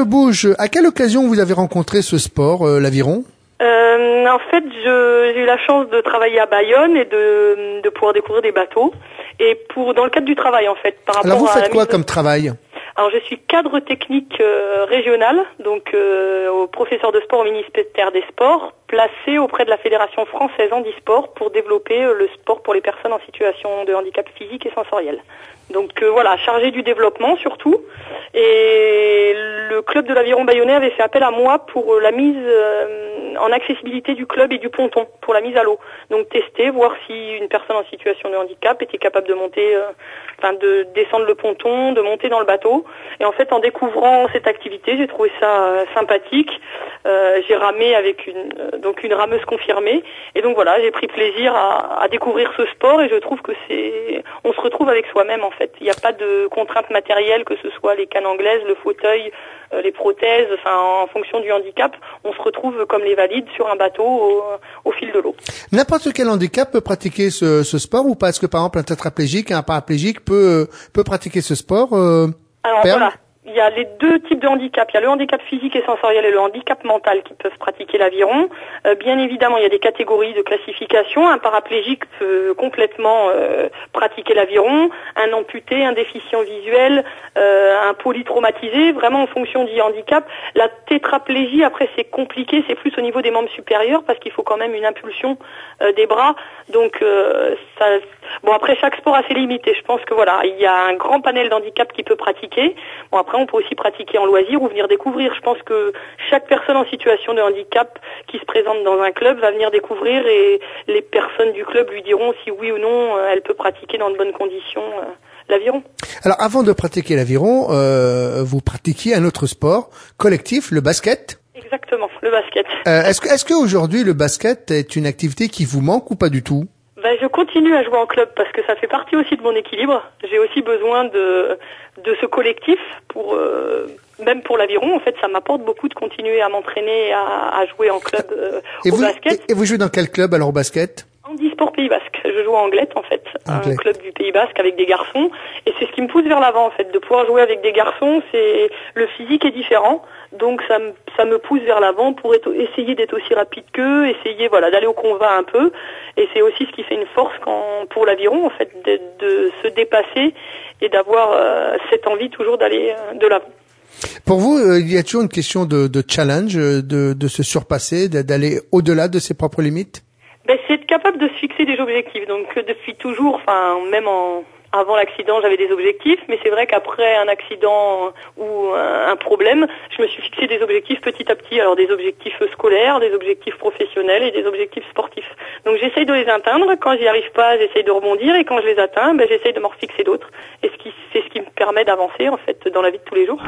Lebouge, à quelle occasion vous avez rencontré ce sport, euh, l'aviron? Euh, en fait, j'ai eu la chance de travailler à Bayonne et de, de pouvoir découvrir des bateaux. Et pour dans le cadre du travail, en fait, par rapport Alors vous à faites quoi comme travail? Alors, je suis cadre technique euh, régional, donc euh, professeur de sport au ministère des Sports, placé auprès de la Fédération française handisport pour développer euh, le sport pour les personnes en situation de handicap physique et sensoriel. Donc euh, voilà, chargé du développement surtout. Et le club de l'aviron bayonnais avait fait appel à moi pour la mise en accessibilité du club et du ponton, pour la mise à l'eau. Donc tester, voir si une personne en situation de handicap était capable de monter, euh, enfin de descendre le ponton, de monter dans le bateau. Et en fait, en découvrant cette activité, j'ai trouvé ça euh, sympathique. Euh, j'ai ramé avec une donc une rameuse confirmée. Et donc voilà, j'ai pris plaisir à, découvrir ce sport et je trouve que c'est, on se retrouve avec soi-même en fait. Il n'y a pas de contraintes matérielles, que ce soit les cannes anglaises, le fauteuil, les prothèses, en fonction du handicap, on se retrouve comme les sur un bateau au, au fil de l'eau. N'importe quel handicap peut pratiquer ce, ce sport ou pas? Est-ce que par exemple un tétraplégique, un paraplégique peut, peut pratiquer ce sport euh, Alors Perle? voilà, il y a les deux types de handicap. Il y a le handicap physique et sensoriel et le handicap mental qui peuvent pratiquer l'aviron. Euh, bien évidemment, il y a des catégories de classification. Un paraplégique peut complètement euh, pratiquer l'aviron. Un amputé, un déficient visuel, euh, un polytraumatisé, vraiment en fonction du handicap. La tétraplégie, après, c'est compliqué. C'est plus au niveau des membres supérieurs parce qu'il faut quand même une impulsion des bras. Donc, ça, bon, après, chaque sport a ses limites. Je pense que voilà, il y a un grand panel d'handicap qui peut pratiquer. Bon, après, on peut aussi pratiquer en loisir ou venir découvrir. Je pense que chaque personne en situation de handicap qui se présente dans un club va venir découvrir et les personnes du club lui diront si oui ou non euh, elle peut pratiquer dans de bonnes conditions euh, l'aviron. Alors avant de pratiquer l'aviron, euh, vous pratiquiez un autre sport collectif, le basket? Exactement, le basket. Euh, est-ce que est-ce qu'aujourd'hui le basket est une activité qui vous manque ou pas du tout? Ben, je continue à jouer en club parce que ça fait partie aussi de mon équilibre. J'ai aussi besoin de, de ce collectif pour euh, même pour l'aviron. En fait, ça m'apporte beaucoup de continuer à m'entraîner à, à jouer en club euh, et au vous, basket. et, et vous jouez dans quel club alors au basket? Handisport Pays Basque. Je joue à Anglette en fait, un club du Pays Basque avec des garçons, et c'est ce qui me pousse vers l'avant en fait, de pouvoir jouer avec des garçons. C'est le physique est différent, donc ça me ça me pousse vers l'avant pour être- essayer d'être aussi rapide qu'eux, essayer voilà d'aller au combat un peu, et c'est aussi ce qui fait une force quand pour l'aviron en fait, de, de se dépasser et d'avoir euh, cette envie toujours d'aller euh, de l'avant. Pour vous, euh, il y a toujours une question de, de challenge, euh, de, de se surpasser, d'a- d'aller au-delà de ses propres limites? Ben, c'est être capable de se fixer des objectifs. Donc euh, depuis toujours, enfin même en avant l'accident, j'avais des objectifs, mais c'est vrai qu'après un accident ou un, problème, je me suis fixé des objectifs petit à petit. Alors des objectifs scolaires, des objectifs professionnels et des objectifs sportifs. Donc j'essaye de les atteindre. Quand j'y arrive pas, j'essaye de rebondir et quand je les atteins, ben, j'essaye de m'en fixer d'autres. Et c'est ce qui me permet d'avancer en fait dans la vie de tous les jours.